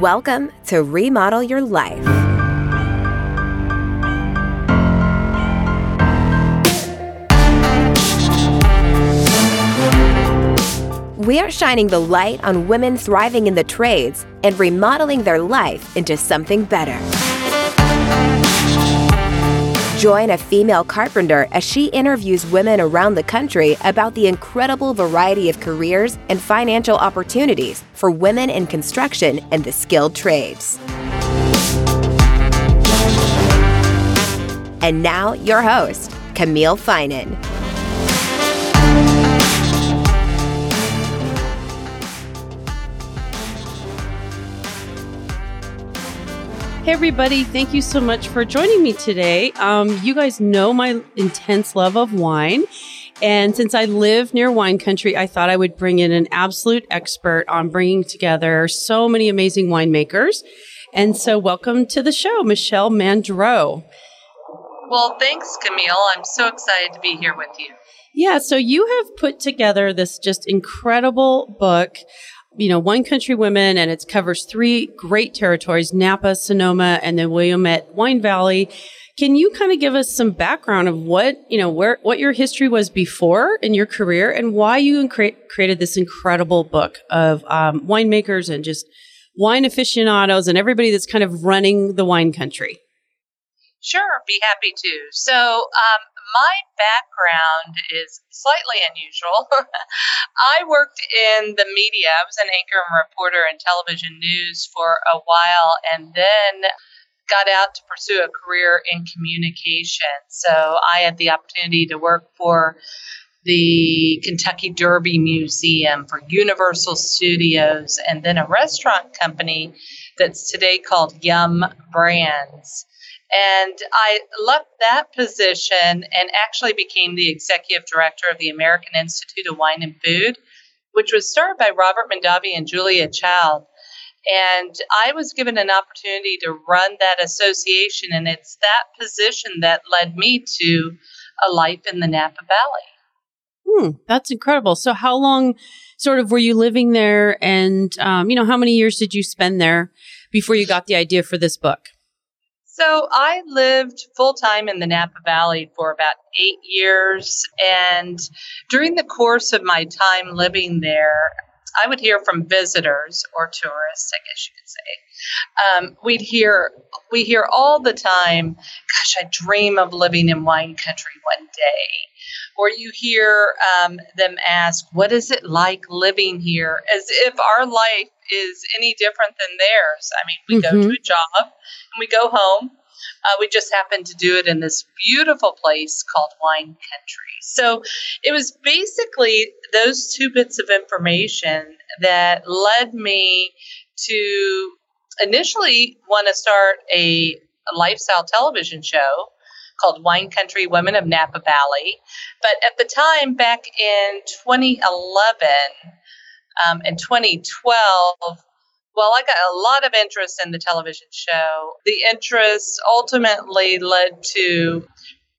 Welcome to Remodel Your Life. We are shining the light on women thriving in the trades and remodeling their life into something better. Join a female carpenter as she interviews women around the country about the incredible variety of careers and financial opportunities for women in construction and the skilled trades. And now, your host, Camille Finan. Hey, everybody. Thank you so much for joining me today. Um, you guys know my intense love of wine. And since I live near wine country, I thought I would bring in an absolute expert on bringing together so many amazing winemakers. And so, welcome to the show, Michelle Mandro. Well, thanks, Camille. I'm so excited to be here with you. Yeah, so you have put together this just incredible book you know, Wine Country Women, and it covers three great territories, Napa, Sonoma, and the Willamette Wine Valley. Can you kind of give us some background of what, you know, where, what your history was before in your career and why you cre- created this incredible book of um, winemakers and just wine aficionados and everybody that's kind of running the wine country? Sure, be happy to. So, um, my background is slightly unusual. I worked in the media. I was an anchor and reporter in television news for a while and then got out to pursue a career in communication. So I had the opportunity to work for the Kentucky Derby Museum, for Universal Studios, and then a restaurant company that's today called Yum Brands. And I left that position and actually became the executive director of the American Institute of Wine and Food, which was started by Robert Mondavi and Julia Child. And I was given an opportunity to run that association, and it's that position that led me to a life in the Napa Valley. Hmm, that's incredible. So, how long, sort of, were you living there, and um, you know, how many years did you spend there before you got the idea for this book? So I lived full time in the Napa Valley for about eight years. And during the course of my time living there, I would hear from visitors or tourists, I guess you could say. Um, we'd hear we hear all the time, "Gosh, I dream of living in wine country one day." Or you hear um, them ask, "What is it like living here?" As if our life is any different than theirs. I mean, we mm-hmm. go to a job and we go home. Uh, we just happened to do it in this beautiful place called Wine Country. So it was basically those two bits of information that led me to initially want to start a, a lifestyle television show called Wine Country Women of Napa Valley. But at the time, back in 2011 um, and 2012, well, I got a lot of interest in the television show. The interest ultimately led to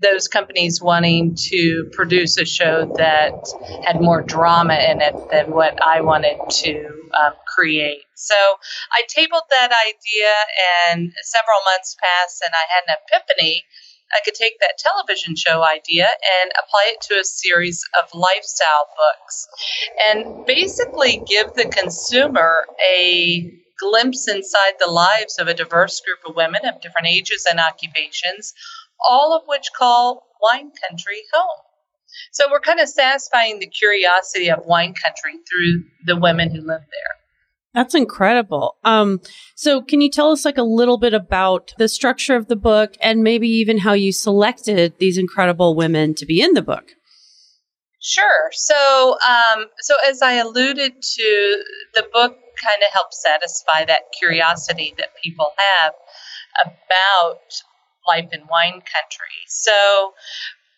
those companies wanting to produce a show that had more drama in it than what I wanted to um, create. So I tabled that idea, and several months passed, and I had an epiphany I could take that television show idea and apply it to a series of lifestyle books and basically give the consumer a glimpse inside the lives of a diverse group of women of different ages and occupations, all of which call wine country home. So we're kind of satisfying the curiosity of wine country through the women who live there. That's incredible. Um, so can you tell us like a little bit about the structure of the book and maybe even how you selected these incredible women to be in the book? Sure. So, um, so as I alluded to, the book kind of helps satisfy that curiosity that people have about life in wine country. So,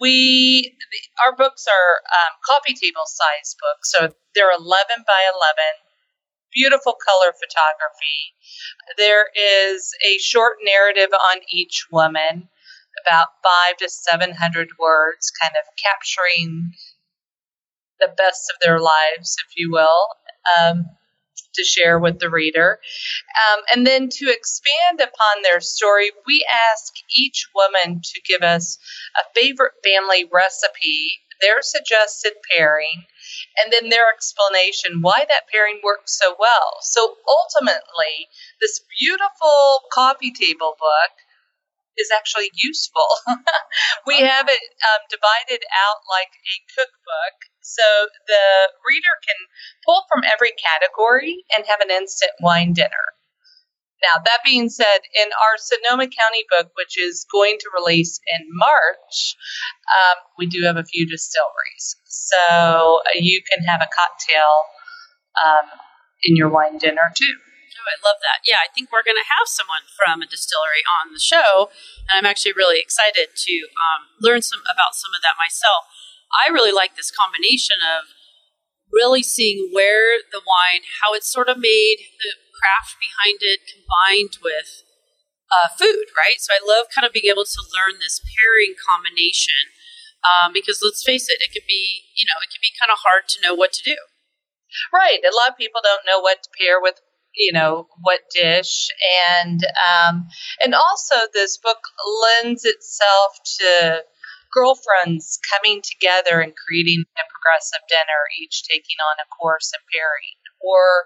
we our books are um, coffee table size books, so they're 11 by 11 beautiful color photography. There is a short narrative on each woman, about five to 700 words, kind of capturing the best of their lives, if you will. Um, to share with the reader. Um, and then to expand upon their story, we ask each woman to give us a favorite family recipe, their suggested pairing, and then their explanation why that pairing works so well. So ultimately, this beautiful coffee table book is actually useful. we have it um, divided out like a cookbook. So the reader can pull from every category and have an instant wine dinner. Now, that being said, in our Sonoma County book, which is going to release in March, um, we do have a few distilleries. So uh, you can have a cocktail um, in your wine dinner too. Oh, I love that. Yeah, I think we're going to have someone from a distillery on the show, and I'm actually really excited to um, learn some about some of that myself. I really like this combination of really seeing where the wine, how it's sort of made, the craft behind it, combined with uh, food, right? So I love kind of being able to learn this pairing combination um, because let's face it, it can be, you know, it can be kind of hard to know what to do. Right. A lot of people don't know what to pair with you know what dish and um, and also this book lends itself to girlfriends coming together and creating a progressive dinner each taking on a course and pairing or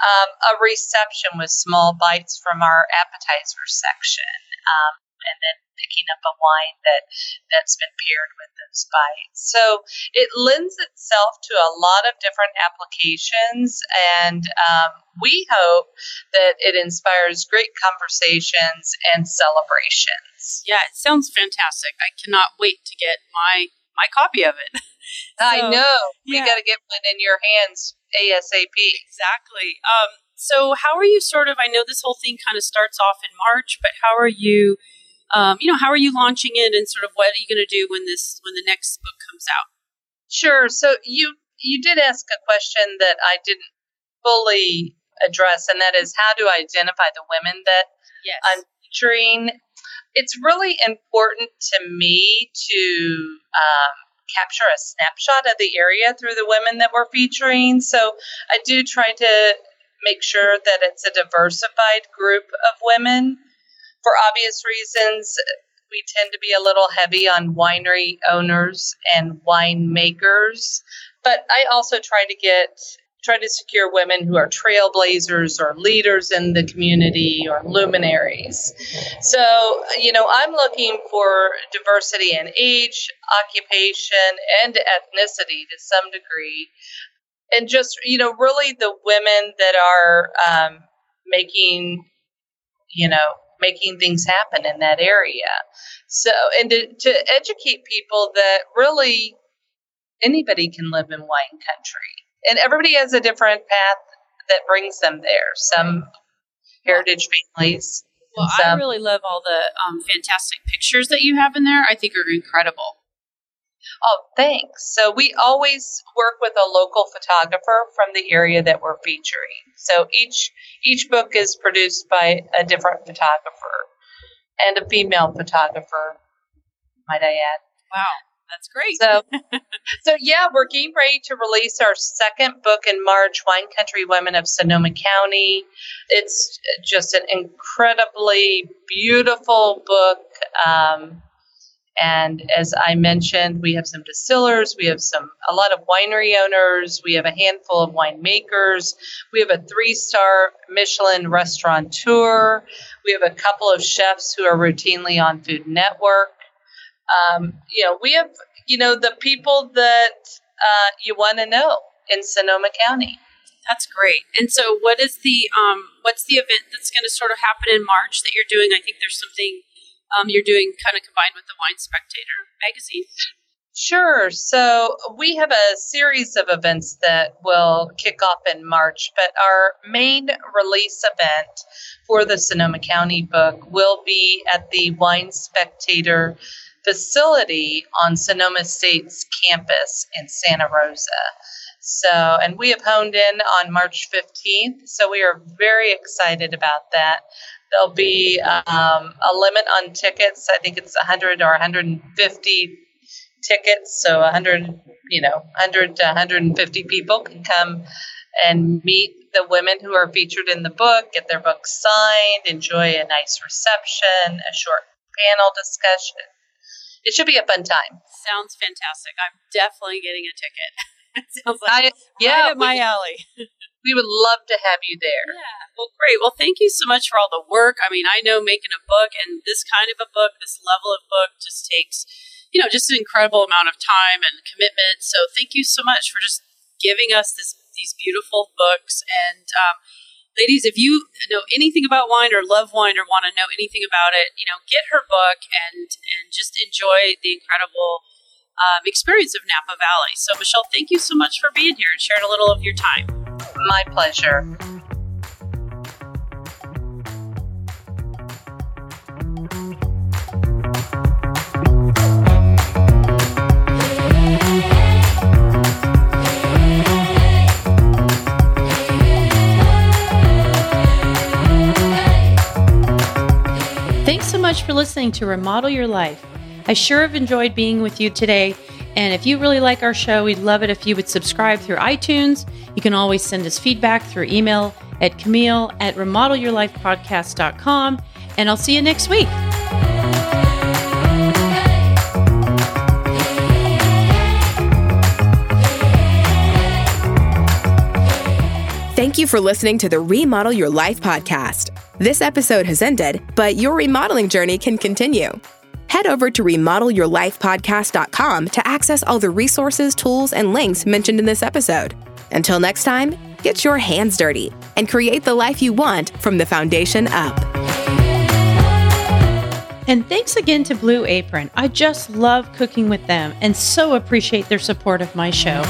um, a reception with small bites from our appetizer section um, and then picking up a wine that that's been paired with those bites. So it lends itself to a lot of different applications, and um, we hope that it inspires great conversations and celebrations. Yeah, it sounds fantastic. I cannot wait to get my my copy of it. so, I know. We got to get one in your hands ASAP. Exactly. Um, so, how are you sort of? I know this whole thing kind of starts off in March, but how are you um, you know, how are you launching it, and sort of what are you going to do when this when the next book comes out? Sure. So you you did ask a question that I didn't fully address, and that is how do I identify the women that yes. I'm featuring? It's really important to me to um, capture a snapshot of the area through the women that we're featuring. So I do try to make sure that it's a diversified group of women for obvious reasons, we tend to be a little heavy on winery owners and winemakers. But I also try to get try to secure women who are trailblazers or leaders in the community or luminaries. So, you know, I'm looking for diversity in age, occupation, and ethnicity to some degree. And just, you know, really the women that are um, making, you know, making things happen in that area. So, and to, to educate people that really anybody can live in wine country, and everybody has a different path that brings them there. Some heritage families. Well, some, I really love all the um, fantastic pictures that you have in there. I think are incredible. Oh, thanks. So we always work with a local photographer from the area that we're featuring. So each each book is produced by a different photographer and a female photographer, might I add. Wow. That's great. So, so yeah, we're getting ready to release our second book in March, Wine Country Women of Sonoma County. It's just an incredibly beautiful book. Um, and as I mentioned, we have some distillers, we have some a lot of winery owners, we have a handful of winemakers, we have a three-star Michelin restaurateur, we have a couple of chefs who are routinely on Food Network. Um, you know, we have you know the people that uh, you want to know in Sonoma County. That's great. And so, what is the um, what's the event that's going to sort of happen in March that you're doing? I think there's something um, you're doing kind of combined with the Wine Spectator magazine. Sure. So we have a series of events that will kick off in March, but our main release event for the Sonoma County book will be at the Wine Spectator facility on Sonoma State's campus in Santa Rosa. So, and we have honed in on March 15th. So we are very excited about that. There'll be um, a limit on tickets. I think it's 100 or 150 tickets. So 100, you know, 100 to 150 people can come and meet the women who are featured in the book get their books signed, enjoy a nice reception, a short panel discussion. It should be a fun time. Sounds fantastic. I'm definitely getting a ticket. sounds like I, yeah, right my we, alley. we would love to have you there. Yeah. Well, great. Well, thank you so much for all the work. I mean, I know making a book and this kind of a book, this level of book, just takes, you know, just an incredible amount of time and commitment. So thank you so much for just giving us this these beautiful books and um, ladies, if you know anything about wine or love wine or want to know anything about it, you know, get her book and and just enjoy the incredible um, experience of Napa Valley. So, Michelle, thank you so much for being here and sharing a little of your time. My pleasure. Much for listening to Remodel Your Life. I sure have enjoyed being with you today. And if you really like our show, we'd love it if you would subscribe through iTunes. You can always send us feedback through email at Camille at remodelyourlifepodcast.com. And I'll see you next week. Thank you for listening to the Remodel Your Life podcast. This episode has ended, but your remodeling journey can continue. Head over to remodelyourlifepodcast.com to access all the resources, tools, and links mentioned in this episode. Until next time, get your hands dirty and create the life you want from the foundation up. And thanks again to Blue Apron. I just love cooking with them and so appreciate their support of my show.